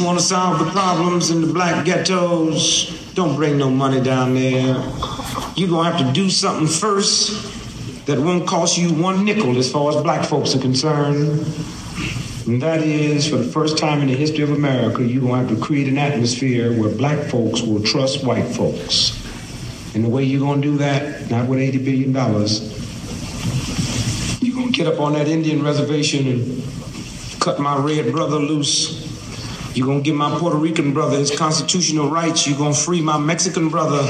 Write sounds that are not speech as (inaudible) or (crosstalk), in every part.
Want to solve the problems in the black ghettos? Don't bring no money down there. You're going to have to do something first that won't cost you one nickel as far as black folks are concerned. And that is, for the first time in the history of America, you're going to have to create an atmosphere where black folks will trust white folks. And the way you're going to do that, not with $80 billion, you're going to get up on that Indian reservation and cut my red brother loose. You're going to give my Puerto Rican brother his constitutional rights. You're going to free my Mexican brother.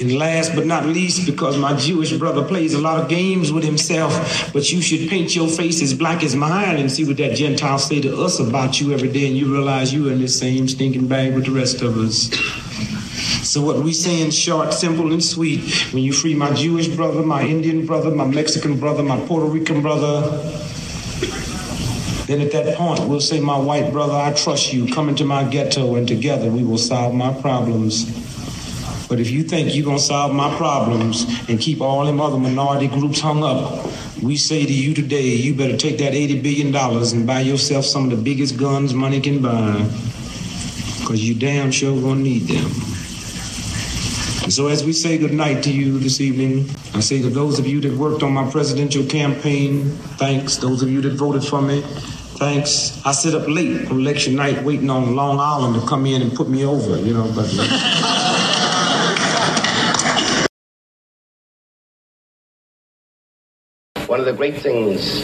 And last but not least, because my Jewish brother plays a lot of games with himself, but you should paint your face as black as mine and see what that Gentile say to us about you every day, and you realize you are in the same stinking bag with the rest of us. So what we say in short, simple, and sweet, when you free my Jewish brother, my Indian brother, my Mexican brother, my Puerto Rican brother, then at that point we'll say, my white brother, I trust you. Come into my ghetto, and together we will solve my problems. But if you think you're gonna solve my problems and keep all them other minority groups hung up, we say to you today, you better take that $80 billion and buy yourself some of the biggest guns money can buy. Cause you damn sure gonna need them. And so as we say goodnight to you this evening, I say to those of you that worked on my presidential campaign, thanks. Those of you that voted for me, thanks. I sit up late on election night waiting on Long Island to come in and put me over, you know, but. One of the great things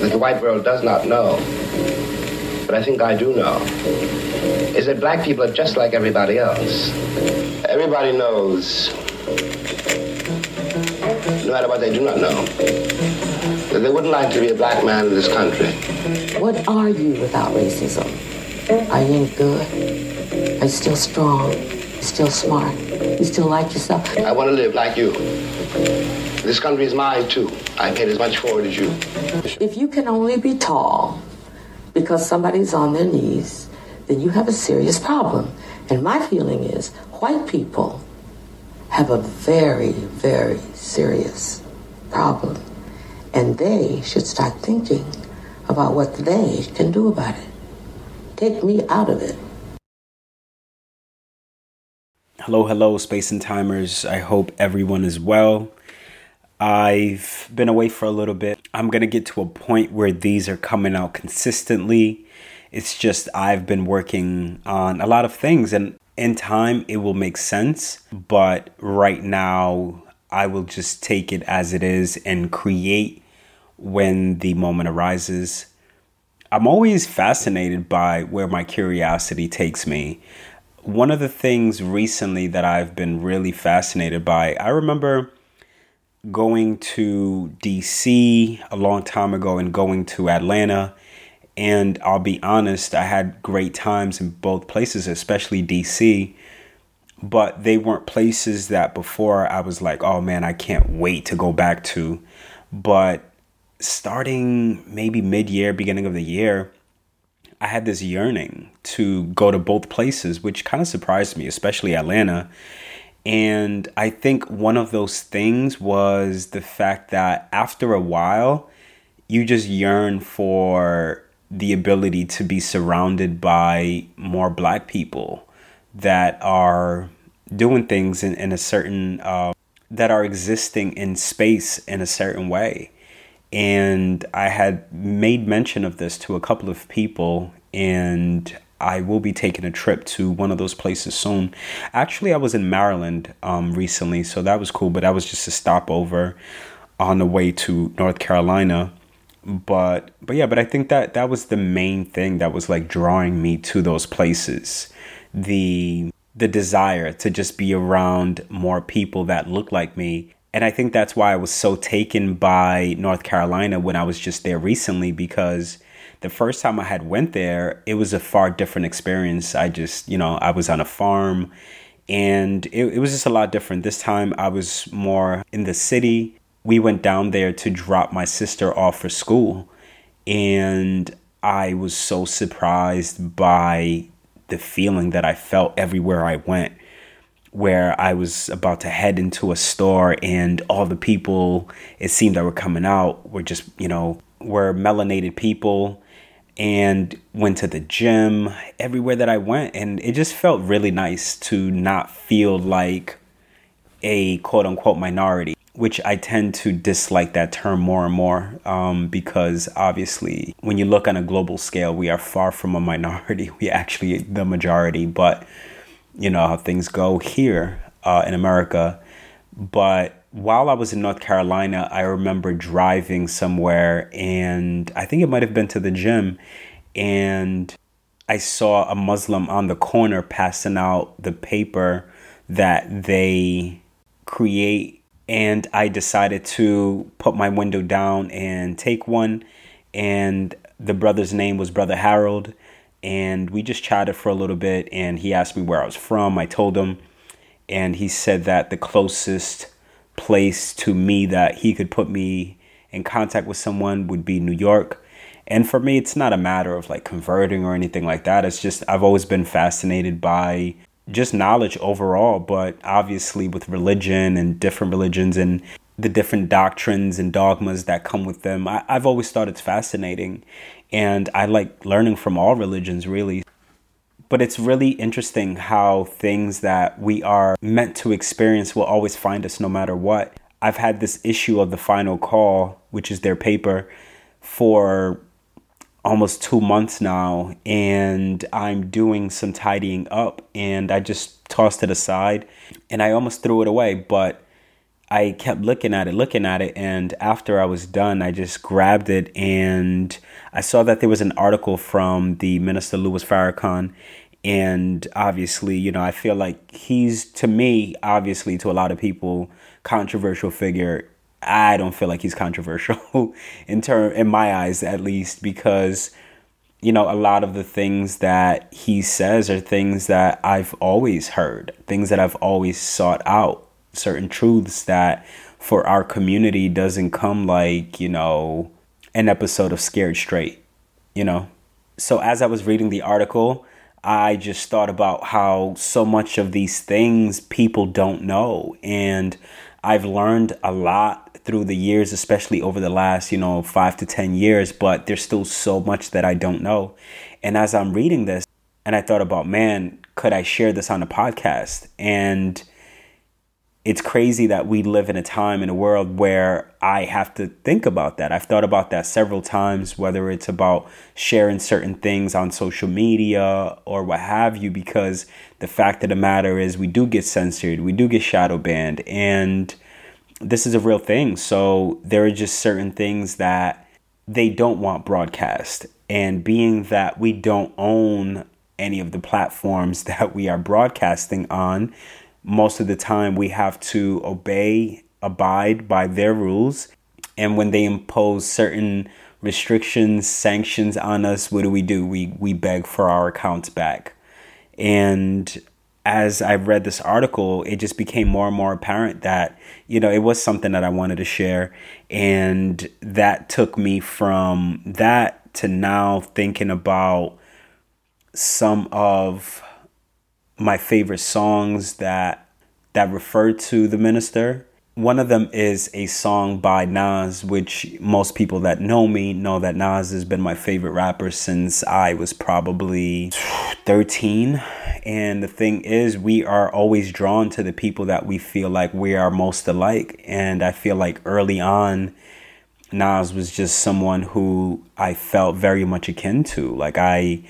that the white world does not know, but I think I do know, is that black people are just like everybody else. Everybody knows, no matter what they do not know, they wouldn't like to be a black man in this country. What are you without racism? Are you good? Are you still strong? You're still smart? You still like yourself? I want to live like you. This country is mine too. I paid as much for it as you. If you can only be tall because somebody's on their knees, then you have a serious problem. And my feeling is white people have a very, very serious problem. And they should start thinking about what they can do about it. Take me out of it. Hello, hello, Space and Timers. I hope everyone is well. I've been away for a little bit. I'm going to get to a point where these are coming out consistently. It's just I've been working on a lot of things, and in time it will make sense. But right now, I will just take it as it is and create when the moment arises. I'm always fascinated by where my curiosity takes me. One of the things recently that I've been really fascinated by, I remember going to DC a long time ago and going to Atlanta. And I'll be honest, I had great times in both places, especially DC. But they weren't places that before I was like, oh man, I can't wait to go back to. But starting maybe mid year, beginning of the year, I had this yearning to go to both places, which kind of surprised me, especially Atlanta. And I think one of those things was the fact that after a while, you just yearn for the ability to be surrounded by more black people that are doing things in, in a certain, uh, that are existing in space in a certain way. And I had made mention of this to a couple of people, and I will be taking a trip to one of those places soon. Actually, I was in Maryland um, recently, so that was cool, but that was just a stopover on the way to North Carolina. But but yeah, but I think that that was the main thing that was like drawing me to those places. The the desire to just be around more people that look like me. And I think that's why I was so taken by North Carolina when I was just there recently because the first time I had went there, it was a far different experience. I just, you know, I was on a farm and it, it was just a lot different. This time I was more in the city. We went down there to drop my sister off for school and I was so surprised by the feeling that I felt everywhere I went where I was about to head into a store and all the people it seemed that were coming out were just, you know, were melanated people and went to the gym everywhere that I went. And it just felt really nice to not feel like a quote unquote minority, which I tend to dislike that term more and more um, because obviously, when you look on a global scale, we are far from a minority. (laughs) We actually the majority, but you know how things go here uh, in America. But while I was in North Carolina, I remember driving somewhere and I think it might have been to the gym and I saw a Muslim on the corner passing out the paper that they create and I decided to put my window down and take one and the brother's name was brother Harold and we just chatted for a little bit and he asked me where I was from. I told him and he said that the closest place to me that he could put me in contact with someone would be New York. And for me, it's not a matter of like converting or anything like that. It's just I've always been fascinated by just knowledge overall, but obviously with religion and different religions and the different doctrines and dogmas that come with them. I, have always thought it's fascinating. And I like learning from all religions, really. But it's really interesting how things that we are meant to experience will always find us no matter what. I've had this issue of the final call, which is their paper, for almost two months now, and I'm doing some tidying up, and I just tossed it aside and I almost threw it away. But I kept looking at it, looking at it, and after I was done, I just grabbed it and I saw that there was an article from the minister Louis Farrakhan, and obviously, you know, I feel like he's to me, obviously, to a lot of people, controversial figure. I don't feel like he's controversial (laughs) in term in my eyes, at least, because you know a lot of the things that he says are things that I've always heard, things that I've always sought out certain truths that for our community doesn't come like, you know, an episode of Scared Straight, you know? So as I was reading the article, I just thought about how so much of these things people don't know. And I've learned a lot through the years, especially over the last, you know, five to 10 years, but there's still so much that I don't know. And as I'm reading this, and I thought about, man, could I share this on a podcast? And it's crazy that we live in a time in a world where I have to think about that. I've thought about that several times, whether it's about sharing certain things on social media or what have you, because the fact of the matter is we do get censored, we do get shadow banned, and this is a real thing. So there are just certain things that they don't want broadcast. And being that we don't own any of the platforms (laughs) that we are broadcasting on, most of the time we have to obey, abide by their rules. And when they impose certain restrictions, sanctions on us, what do we do? We we beg for our accounts back. And as I read this article, it just became more and more apparent that, you know, it was something that I wanted to share. And that took me from that to now thinking about some of my favorite songs that that refer to the minister. One of them is a song by Nas, which most people that know me know that Nas has been my favorite rapper since I was probably 13. And the thing is, we are always drawn to the people that we feel like we are most alike. And I feel like early on, Nas was just someone who I felt very much akin to. Like I,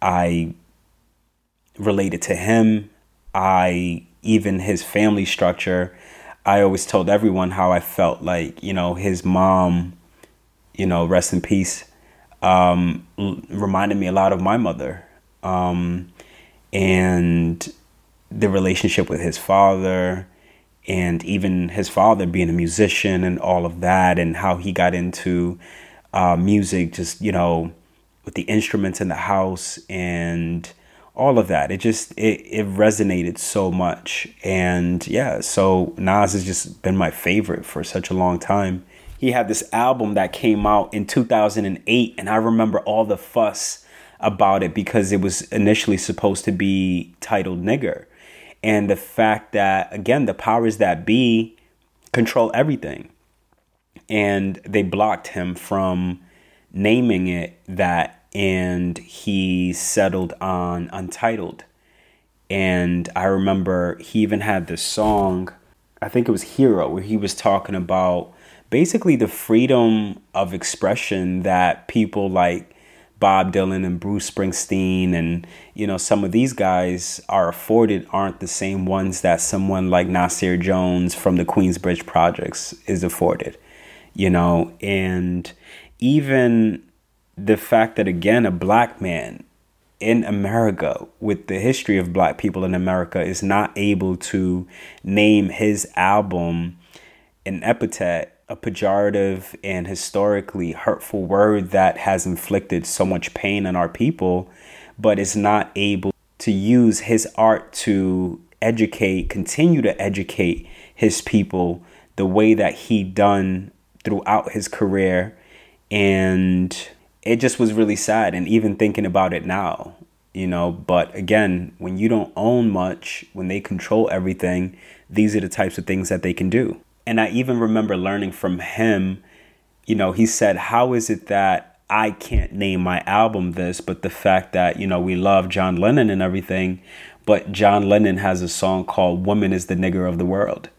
I related to him. I even his family structure. I always told everyone how I felt like you know his mom, you know, rest in peace, um, reminded me a lot of my mother, um, and the relationship with his father, and even his father being a musician and all of that, and how he got into uh, music, just you know, with the instruments in the house and all of that. It just it, it resonated so much. And yeah, so Nas has just been my favorite for such a long time. He had this album that came out in 2008 and I remember all the fuss about it because it was initially supposed to be titled Nigger. And the fact that again the powers that be control everything. And they blocked him from naming it that and he settled on Untitled. And I remember he even had this song, I think it was Hero, where he was talking about basically the freedom of expression that people like Bob Dylan and Bruce Springsteen and you know some of these guys are afforded aren't the same ones that someone like Nasir Jones from the Queensbridge Projects is afforded you know and even the fact that again a black man in America with the history of black people in America is not able to name his album an epithet a pejorative and historically hurtful word that has inflicted so much pain on our people, but is not able to use his art to educate, continue to educate his people the way that he done throughout his career. And it just was really sad. And even thinking about it now, you know, but again, when you don't own much, when they control everything, these are the types of things that they can do. And I even remember learning from him, you know, he said, How is it that I can't name my album this, but the fact that, you know, we love John Lennon and everything, but John Lennon has a song called Woman is the Nigger of the World.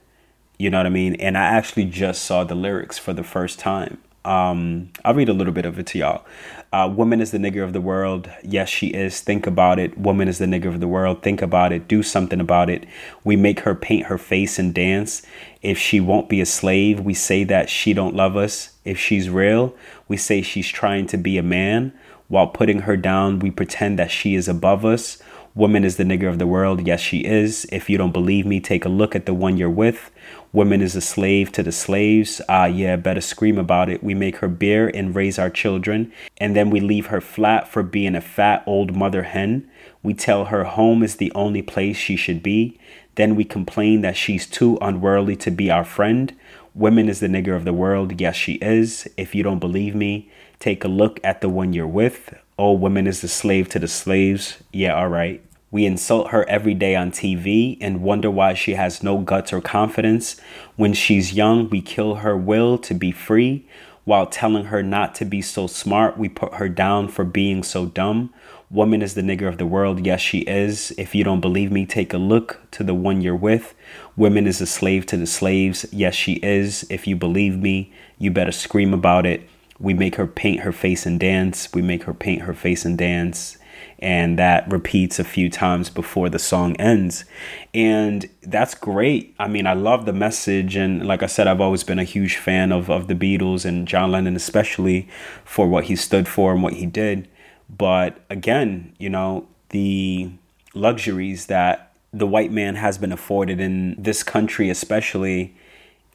You know what I mean? And I actually just saw the lyrics for the first time. Um, I'll read a little bit of it to y'all. Uh, woman is the nigger of the world. Yes, she is. Think about it. Woman is the nigger of the world. Think about it. Do something about it. We make her paint her face and dance. If she won't be a slave, we say that she don't love us. If she's real, we say she's trying to be a man. While putting her down, we pretend that she is above us. Woman is the nigger of the world. Yes, she is. If you don't believe me, take a look at the one you're with. Woman is a slave to the slaves. Ah, yeah, better scream about it. We make her bear and raise our children, and then we leave her flat for being a fat old mother hen. We tell her home is the only place she should be. Then we complain that she's too unworldly to be our friend. Woman is the nigger of the world. Yes, she is. If you don't believe me, take a look at the one you're with. Oh, woman is the slave to the slaves. Yeah, all right. We insult her every day on TV and wonder why she has no guts or confidence. When she's young, we kill her will to be free. While telling her not to be so smart, we put her down for being so dumb. Woman is the nigger of the world. Yes, she is. If you don't believe me, take a look to the one you're with. Woman is a slave to the slaves. Yes, she is. If you believe me, you better scream about it. We make her paint her face and dance. We make her paint her face and dance and that repeats a few times before the song ends. And that's great. I mean, I love the message. And like I said, I've always been a huge fan of, of the Beatles and John Lennon, especially for what he stood for and what he did. But again, you know, the luxuries that the white man has been afforded in this country, especially,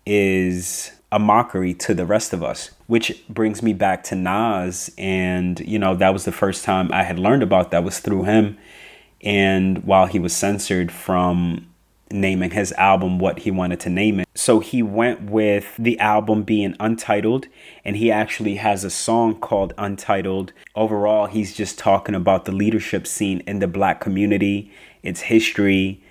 is a mockery to the rest of us. Which brings me back to Nas. And, you know, that was the first time I had learned about that was through him. And while he was censored from naming his album what he wanted to name it. So he went with the album being untitled, and he actually has a song called Untitled. Overall, he's just talking about the leadership scene in the black community, its history,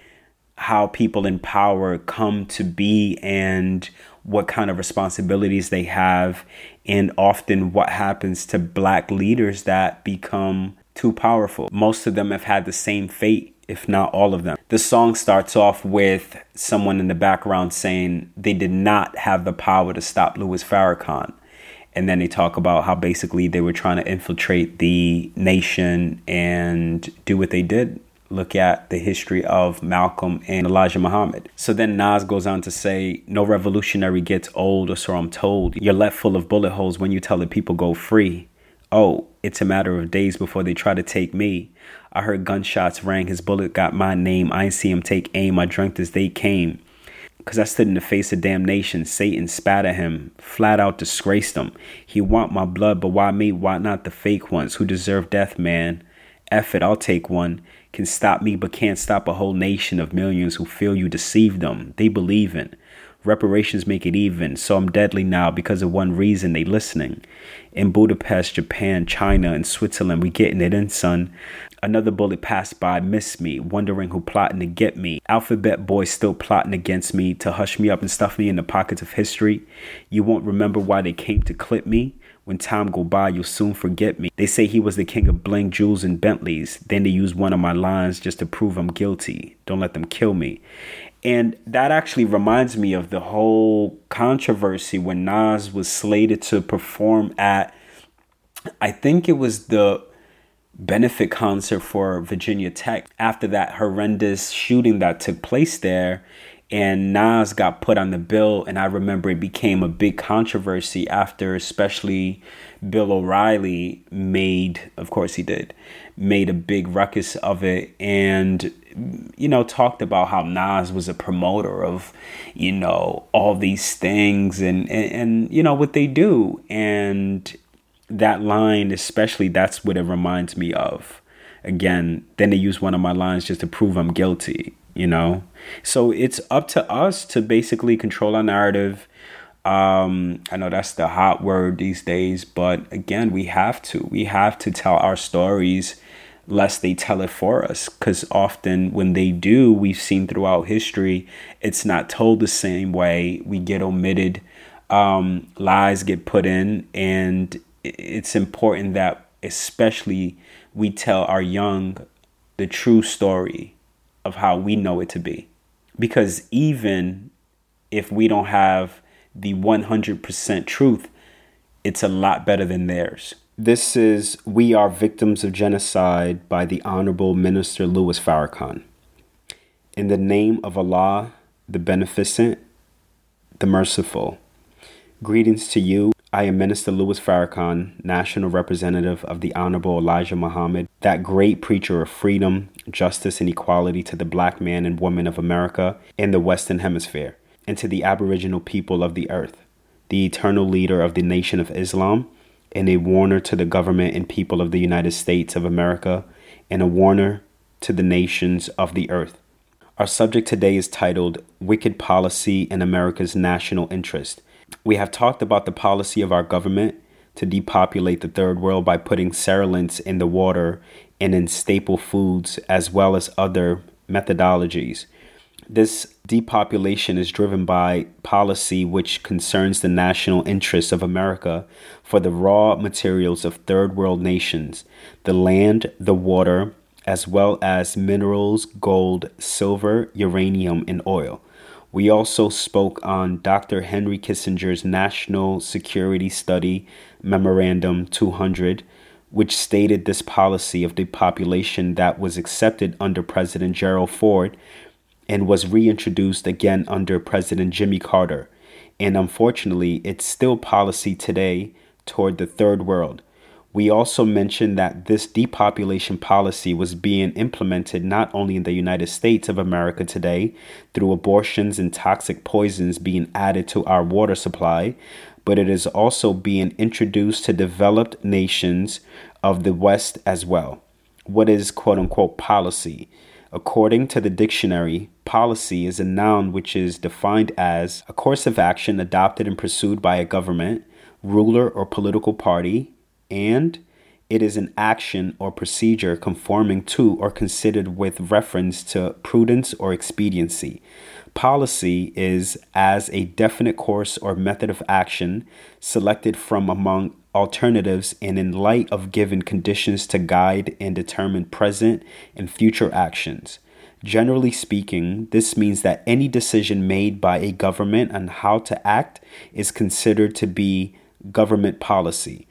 how people in power come to be, and what kind of responsibilities they have, and often what happens to black leaders that become too powerful. Most of them have had the same fate, if not all of them. The song starts off with someone in the background saying they did not have the power to stop Louis Farrakhan. And then they talk about how basically they were trying to infiltrate the nation and do what they did look at the history of Malcolm and Elijah Muhammad. So then Nas goes on to say, No revolutionary gets old, or so I'm told. You're left full of bullet holes when you tell the people go free. Oh, it's a matter of days before they try to take me. I heard gunshots rang, his bullet got my name. I ain't see him take aim, I drank as they came. Cause I stood in the face of damnation. Satan spat at him, flat out disgraced him. He want my blood, but why me? Why not the fake ones who deserve death, man? F it, I'll take one can stop me but can't stop a whole nation of millions who feel you deceived them. They believe in. Reparations make it even, so I'm deadly now because of one reason they listening. In Budapest, Japan, China, and Switzerland, we getting it in, son. Another bullet passed by, missed me, wondering who plotting to get me. Alphabet boys still plotting against me to hush me up and stuff me in the pockets of history. You won't remember why they came to clip me When time go by, you'll soon forget me. They say he was the king of bling, jewels, and Bentleys. Then they use one of my lines just to prove I'm guilty. Don't let them kill me. And that actually reminds me of the whole controversy when Nas was slated to perform at, I think it was the benefit concert for Virginia Tech after that horrendous shooting that took place there and Nas got put on the bill. And I remember it became a big controversy after, especially Bill O'Reilly made, of course, he did, made a big ruckus of it. And, you know, talked about how Nas was a promoter of, you know, all these things and, and, and you know, what they do. And that line, especially, that's what it reminds me of. Again, then they use one of my lines just to prove I'm guilty you know? So it's up to us to basically control our narrative. Um i know that's the hot word these days but again we have to. We have to tell our stories lest they tell it for us because often when they do we've seen throughout history it's not told the same way. We get omitted. Um, lies get put in and it's important that especially we tell our young the true story of how we know it to be. Because even if we don't have the 100% truth, it's a lot better than theirs. This is We Are Victims of Genocide by the Honorable Minister Louis Farrakhan. In the name of Allah, the Beneficent, the Merciful, greetings to you I am Minister Louis Farrakhan, National Representative of the Honorable Elijah Muhammad, that great preacher of freedom, justice, and equality to the black man and woman of America and the Western Hemisphere, and to the Aboriginal people of the earth, the eternal leader of the Nation of Islam, and a warner to the government and people of the United States of America, and a warner to the nations of the earth. Our subject today is titled Wicked Policy in America's National Interest we have talked about the policy of our government to depopulate the third world by putting sterilants in the water and in staple foods, as well as other methodologies. This depopulation is driven by policy which concerns the national interests of America for the raw materials of third world nations, the land, the water, as well as minerals, gold, silver, uranium, and oil. We also spoke on Dr. Henry Kissinger's National Security Study Memorandum 200, which stated this policy of depopulation that was accepted under President Gerald Ford and was reintroduced again under President Jimmy Carter. And unfortunately, it's still policy today toward the third world. We also mentioned that this depopulation policy was being implemented not only in the United States of America today through abortions and toxic poisons being added to our water supply, but it is also being introduced to developed nations of the West as well. What is quote unquote policy? According to the dictionary, policy is a noun which is defined as a course of action adopted and pursued by a government, ruler, or political party and it is an action or procedure conforming to or considered with reference to prudence or expediency. Policy is as a definite course or method of action selected from among alternatives and in light of given conditions to guide and determine present and future actions. Generally speaking, this means that any decision made by a government on how to act is considered to be government policy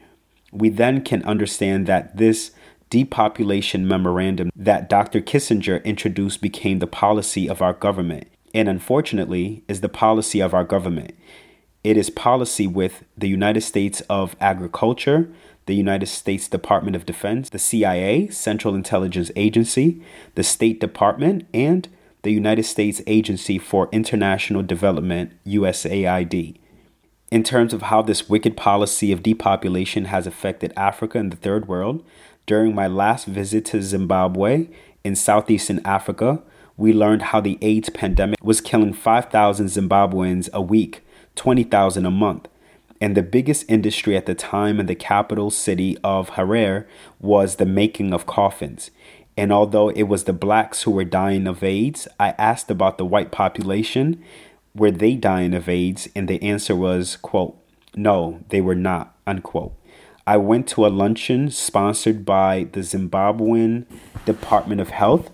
we then can understand that this depopulation memorandum that Dr. Kissinger introduced became the policy of our government, and unfortunately, is the policy of our government. It is policy with the United States of Agriculture, the United States Department of Defense, the CIA, Central Intelligence Agency, the State Department, and the United States Agency for International Development, USAID in terms of how this wicked policy of depopulation has affected Africa and the third world, during my last visit to Zimbabwe in southeastern Africa, we learned how the AIDS pandemic was killing 5,000 Zimbabweans a week, 20,000 a month. And the biggest industry at the time in the capital city of Harare was the making of coffins. And although it was the blacks who were dying of AIDS, I asked about the white population were they dying of AIDS? And the answer was, quote, no, they were not, unquote. I went to a luncheon sponsored by the Zimbabwean Department of Health,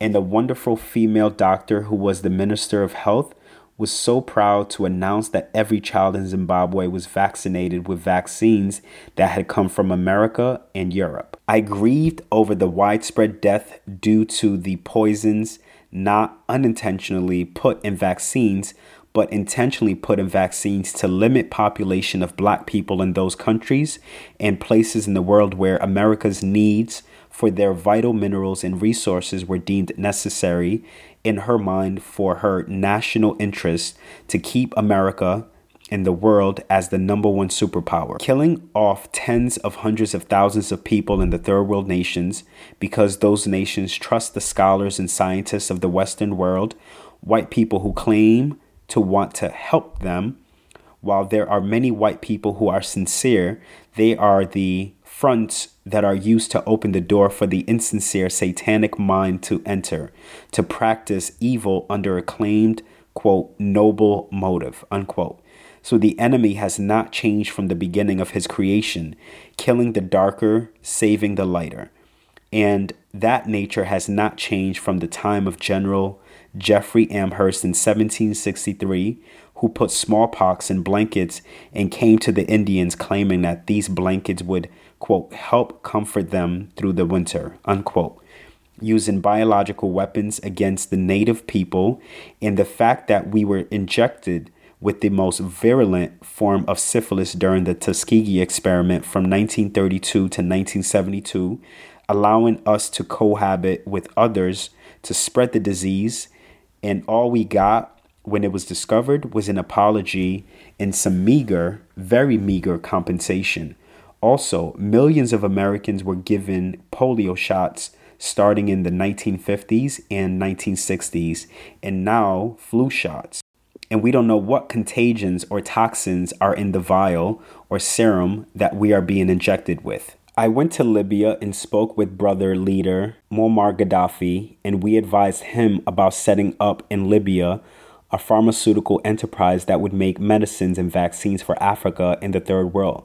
and the wonderful female doctor who was the Minister of Health was so proud to announce that every child in Zimbabwe was vaccinated with vaccines that had come from America and Europe. I grieved over the widespread death due to the poisons not unintentionally put in vaccines, but intentionally put in vaccines to limit population of black people in those countries and places in the world where America's needs for their vital minerals and resources were deemed necessary in her mind for her national interest to keep America in the world as the number one superpower, killing off tens of hundreds of thousands of people in the third world nations because those nations trust the scholars and scientists of the Western world, white people who claim to want to help them. While there are many white people who are sincere, they are the fronts that are used to open the door for the insincere satanic mind to enter, to practice evil under a claimed, quote, noble motive, unquote. So the enemy has not changed from the beginning of his creation, killing the darker, saving the lighter. And that nature has not changed from the time of General Jeffrey Amherst in 1763, who put smallpox in blankets and came to the Indians claiming that these blankets would, quote, help comfort them through the winter, unquote. Using biological weapons against the native people, and the fact that we were injected with the most virulent form of syphilis during the Tuskegee experiment from 1932 to 1972, allowing us to cohabit with others to spread the disease and all we got when it was discovered was an apology and some meager, very meager compensation. Also, millions of Americans were given polio shots starting in the 1950s and 1960s, and now flu shots. And we don't know what contagions or toxins are in the vial or serum that we are being injected with. I went to Libya and spoke with brother leader Muammar Gaddafi, and we advised him about setting up in Libya a pharmaceutical enterprise that would make medicines and vaccines for Africa and the third world.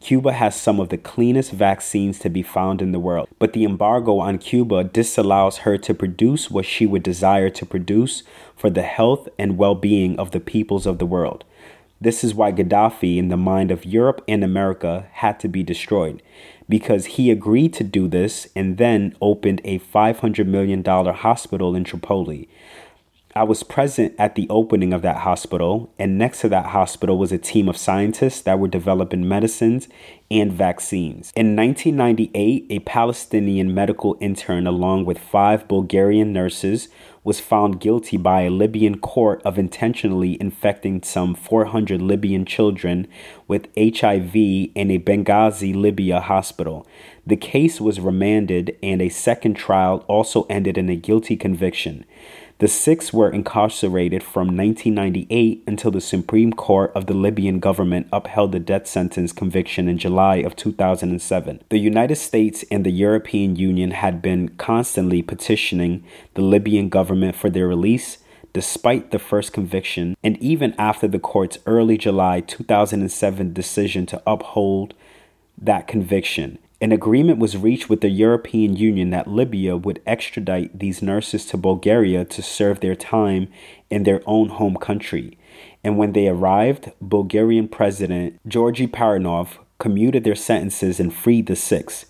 Cuba has some of the cleanest vaccines to be found in the world, but the embargo on Cuba disallows her to produce what she would desire to produce for the health and well being of the peoples of the world. This is why Gaddafi, in the mind of Europe and America, had to be destroyed because he agreed to do this and then opened a $500 million hospital in Tripoli. I was present at the opening of that hospital, and next to that hospital was a team of scientists that were developing medicines and vaccines. In 1998, a Palestinian medical intern, along with five Bulgarian nurses, was found guilty by a Libyan court of intentionally infecting some 400 Libyan children with HIV in a Benghazi, Libya hospital. The case was remanded, and a second trial also ended in a guilty conviction. The six were incarcerated from 1998 until the Supreme Court of the Libyan government upheld the death sentence conviction in July of 2007. The United States and the European Union had been constantly petitioning the Libyan government for their release despite the first conviction and even after the court's early July 2007 decision to uphold that conviction. An agreement was reached with the European Union that Libya would extradite these nurses to Bulgaria to serve their time in their own home country. And when they arrived, Bulgarian President Georgi Parvanov commuted their sentences and freed the six.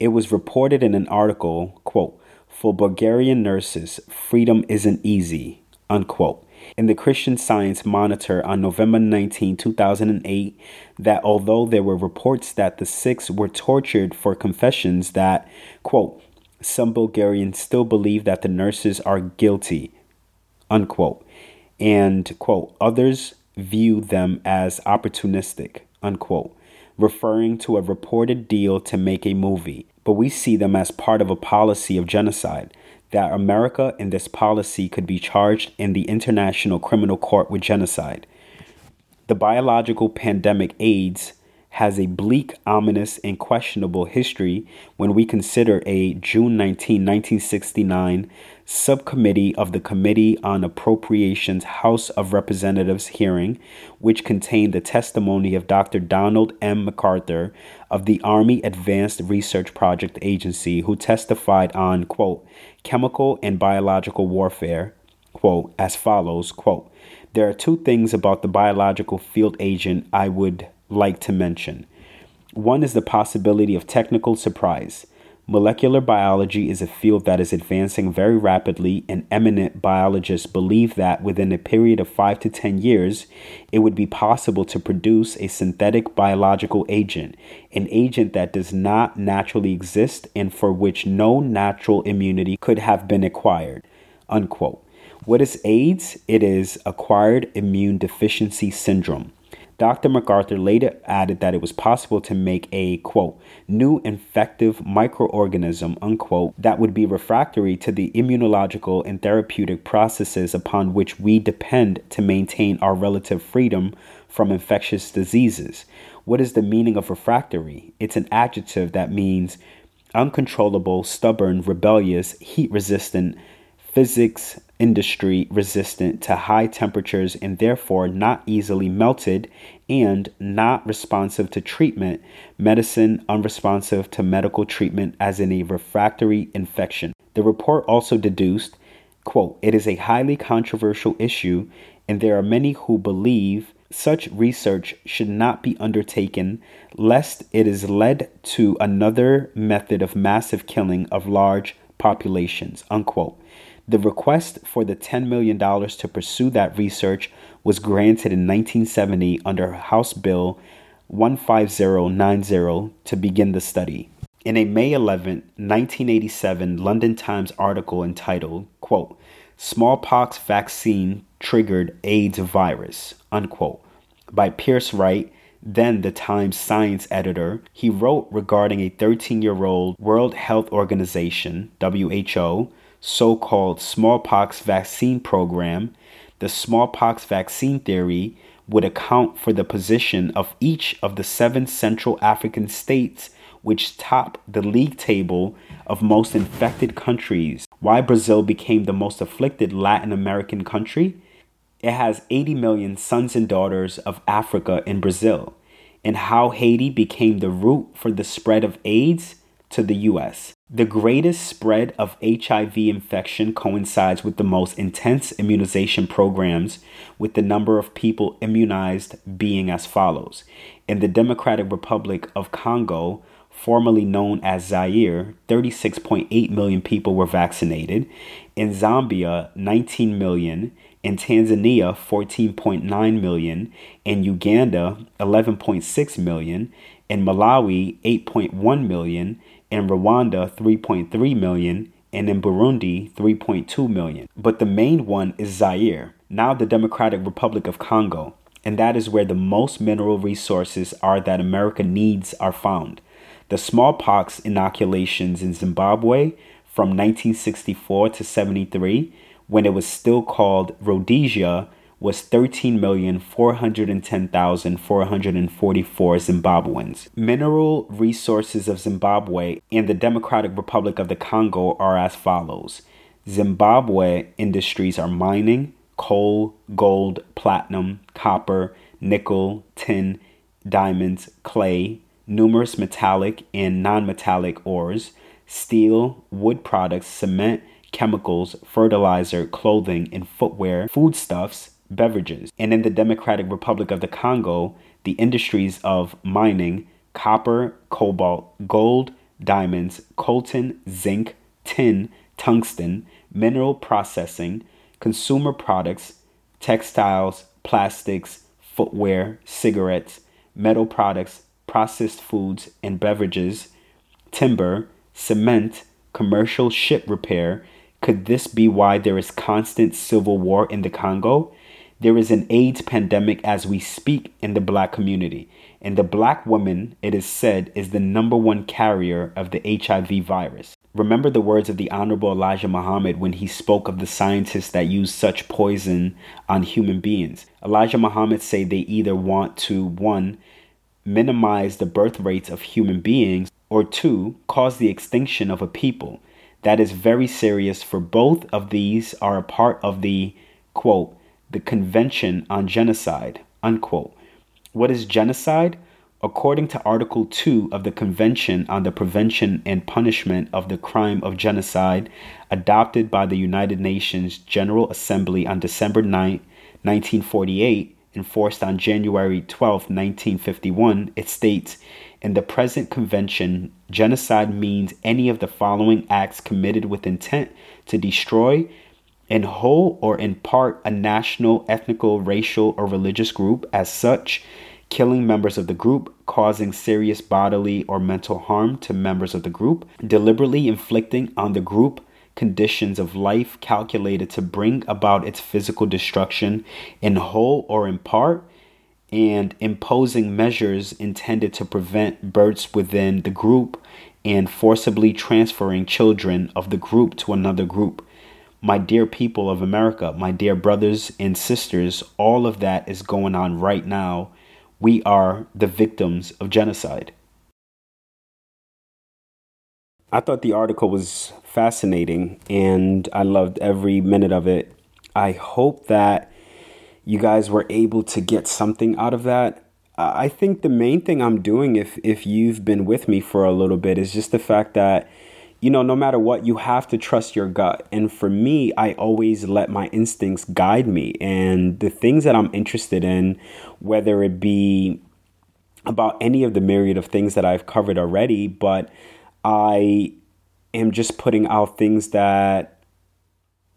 It was reported in an article, quote, for Bulgarian nurses, freedom isn't easy, unquote in the Christian Science Monitor on November 19, 2008, that although there were reports that the six were tortured for confessions, that, quote, some Bulgarians still believe that the nurses are guilty, unquote, and, quote, others view them as opportunistic, unquote, referring to a reported deal to make a movie. But we see them as part of a policy of genocide that America in this policy could be charged in the International Criminal Court with genocide. The biological pandemic AIDS has a bleak, ominous, and questionable history when we consider a June 19, 1969 subcommittee of the Committee on Appropriations House of Representatives hearing, which contained the testimony of Dr. Donald M. MacArthur of the Army Advanced Research Project Agency, who testified on, quote, chemical and biological warfare, quote, as follows, quote, there are two things about the biological field agent I would like to mention. One is the possibility of technical surprise. Molecular biology is a field that is advancing very rapidly, and eminent biologists believe that within a period of 5 to 10 years, it would be possible to produce a synthetic biological agent, an agent that does not naturally exist and for which no natural immunity could have been acquired. Unquote. What is AIDS? It is acquired immune deficiency syndrome. Dr. MacArthur later added that it was possible to make a, quote, new infective microorganism, unquote, that would be refractory to the immunological and therapeutic processes upon which we depend to maintain our relative freedom from infectious diseases. What is the meaning of refractory? It's an adjective that means uncontrollable, stubborn, rebellious, heat resistant, physics industry resistant to high temperatures and therefore not easily melted and not responsive to treatment, medicine unresponsive to medical treatment as in a refractory infection. The report also deduced, quote, it is a highly controversial issue and there are many who believe such research should not be undertaken lest it is led to another method of massive killing of large populations, unquote. The request for the $10 million to pursue that research was granted in 1970 under House Bill 15090 to begin the study. In a May 11, 1987 London Times article entitled, quote, Smallpox Vaccine Triggered AIDS Virus, unquote, by Pearce Wright, then the Times science editor, he wrote regarding a 13 year old World Health Organization, WHO, so called smallpox vaccine program, the smallpox vaccine theory would account for the position of each of the seven Central African states which top the league table of most infected countries. Why Brazil became the most afflicted Latin American country? It has 80 million sons and daughters of Africa in Brazil. And how Haiti became the root for the spread of AIDS to the US. The greatest spread of HIV infection coincides with the most intense immunization programs, with the number of people immunized being as follows. In the Democratic Republic of Congo, formerly known as Zaire, 36.8 million people were vaccinated. In Zambia, 19 million. In Tanzania, 14.9 million. In Uganda, 11.6 million. In Malawi, 8.1 million in Rwanda 3.3 million, and in Burundi 3.2 million. But the main one is Zaire, now the Democratic Republic of Congo, and that is where the most mineral resources are that America needs are found. The smallpox inoculations in Zimbabwe from 1964 to 73, when it was still called Rhodesia, was 13,410,444 Zimbabweans. Mineral resources of Zimbabwe and the Democratic Republic of the Congo are as follows Zimbabwe industries are mining, coal, gold, platinum, copper, nickel, tin, diamonds, clay, numerous metallic and non metallic ores, steel, wood products, cement, chemicals, fertilizer, clothing, and footwear, foodstuffs, beverages. And in the Democratic Republic of the Congo, the industries of mining, copper, cobalt, gold, diamonds, coltan, zinc, tin, tungsten, mineral processing, consumer products, textiles, plastics, footwear, cigarettes, metal products, processed foods and beverages, timber, cement, commercial ship repair. Could this be why there is constant civil war in the Congo? There is an AIDS pandemic as we speak in the black community. And the black woman, it is said, is the number one carrier of the HIV virus. Remember the words of the Honorable Elijah Muhammad when he spoke of the scientists that use such poison on human beings. Elijah Muhammad say they either want to one minimize the birth rates of human beings, or two, cause the extinction of a people. That is very serious, for both of these are a part of the quote, the Convention on Genocide, unquote. What is genocide? According to Article 2 of the Convention on the Prevention and Punishment of the Crime of Genocide, adopted by the United Nations General Assembly on December 9, 1948, enforced on January 12, 1951, it states In the present convention, genocide means any of the following acts committed with intent to destroy, in whole or in part, a national, ethnical, racial, or religious group as such killing members of the group, causing serious bodily or mental harm to members of the group, deliberately inflicting on the group conditions of life calculated to bring about its physical destruction in whole or in part, and imposing measures intended to prevent births within the group and forcibly transferring children of the group to another group. My dear people of America, my dear brothers and sisters, all of that is going on right now we are the victims of genocide. I thought the article was fascinating and I loved every minute of it. I hope that you guys were able to get something out of that. I think the main thing I'm doing, if, if you've been with me for a little bit, is just the fact that you know, no matter what, you have to trust your gut. And for me, I always let my instincts guide me. And the things that I'm interested in, whether it be about any of the myriad of things that I've covered already, but I am just putting out things that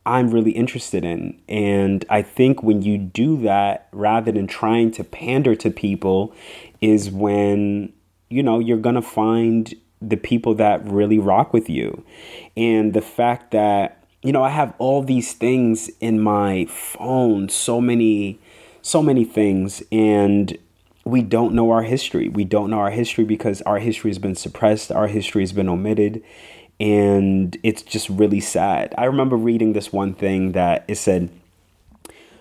I'm really interested in. And I think when you do that, rather than trying to pander to people, is when, you know, you're going to find the people that really rock with you. And the fact that, you know, I have all these things in my phone, so many, so many things. And we don't know our history. We don't know our history because our history has been suppressed, our history has been omitted. And it's just really sad. I remember reading this one thing that it said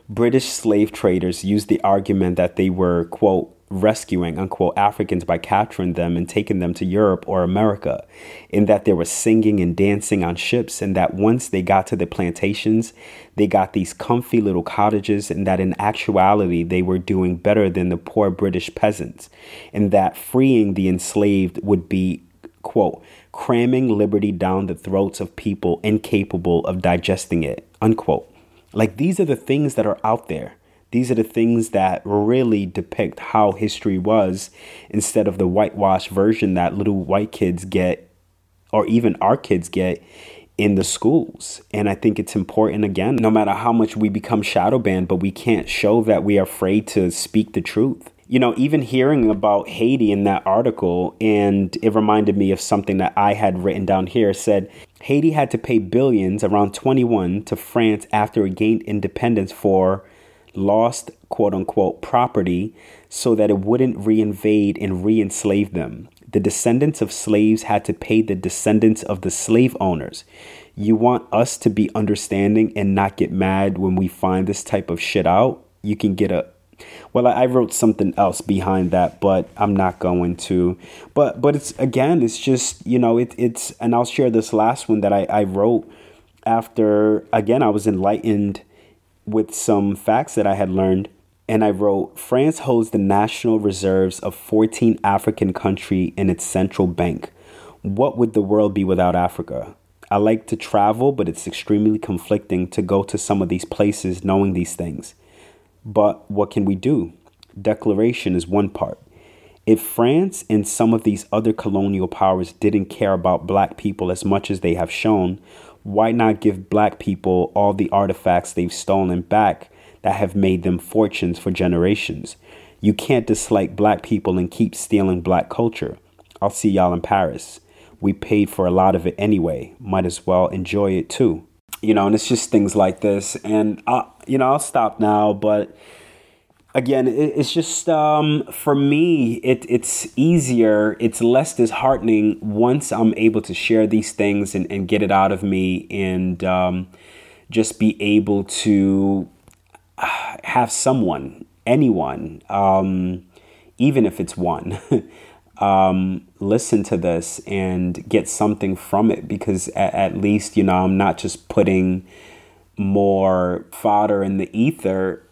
British slave traders used the argument that they were, quote, rescuing unquote Africans by capturing them and taking them to Europe or America, in that they were singing and dancing on ships, and that once they got to the plantations, they got these comfy little cottages, and that in actuality they were doing better than the poor British peasants, and that freeing the enslaved would be quote cramming liberty down the throats of people incapable of digesting it unquote. Like these are the things that are out there these are the things that really depict how history was instead of the whitewashed version that little white kids get, or even our kids get in the schools. And I think it's important again, no matter how much we become shadow banned, but we can't show that we are afraid to speak the truth. You know, even hearing about Haiti in that article, and it reminded me of something that I had written down here. Said Haiti had to pay billions, around 21, to France after it gained independence for lost quote unquote property so that it wouldn't reinvade and re enslave them. The descendants of slaves had to pay the descendants of the slave owners. You want us to be understanding and not get mad when we find this type of shit out? You can get a well I wrote something else behind that but i'm not going to but but it's again it's just you know it, it's and i'll share this last one that I, I wrote after again i was enlightened with some facts that I had learned. And I wrote France holds the national reserves of 14 African countries in its central bank. What would the world be without Africa? I like to travel, but it's extremely conflicting to go to some of these places knowing these things. But what can we do? Declaration is one part. If France and some of these other colonial powers didn't care about black people as much as they have shown, why not give black people all the artifacts they've stolen back that have made them fortunes for generations? You can't dislike black people and keep stealing black culture. I'll see y'all in Paris. We paid for a lot of it anyway. Might as well enjoy it too. You know, and it's just things like this. And, I, you know, I'll stop now, but again it's just um, for me it, it's easier it's less disheartening once i'm able to share these things and, and get it out of me and um, just be able to have someone anyone um, even if it's one. (laughs) um, listen to this and get something from it because at, at least, you know, I'm not just putting more fodder in the ether,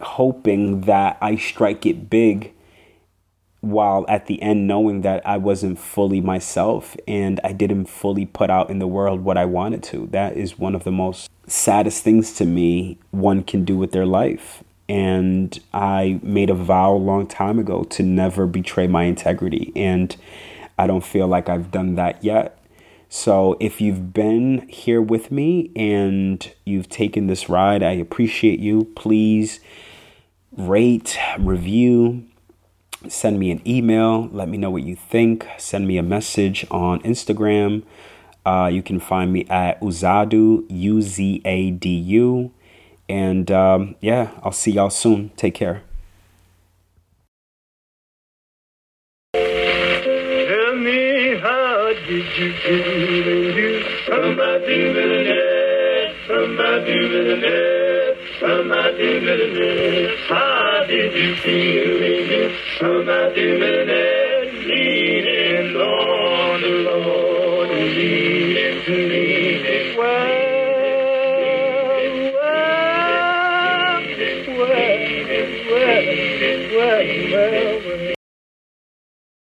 hoping that I strike it big while at the end knowing that I wasn't fully myself and I didn't fully put out in the world what I wanted to. That is one of the most saddest things to me one can do with their life. And I made a vow a long time ago to never betray my integrity. And I don't feel like I've done that yet. So if you've been here with me and you've taken this ride, I appreciate you. Please rate, review, send me an email. Let me know what you think. Send me a message on Instagram. Uh, you can find me at Uzadu, U Z A D U. And um, yeah, I'll see y'all soon. Take care. Tell me how did you somebody somebody somebody. How did you feel you somebody millionaire, leaning on the Lord leaning to leaning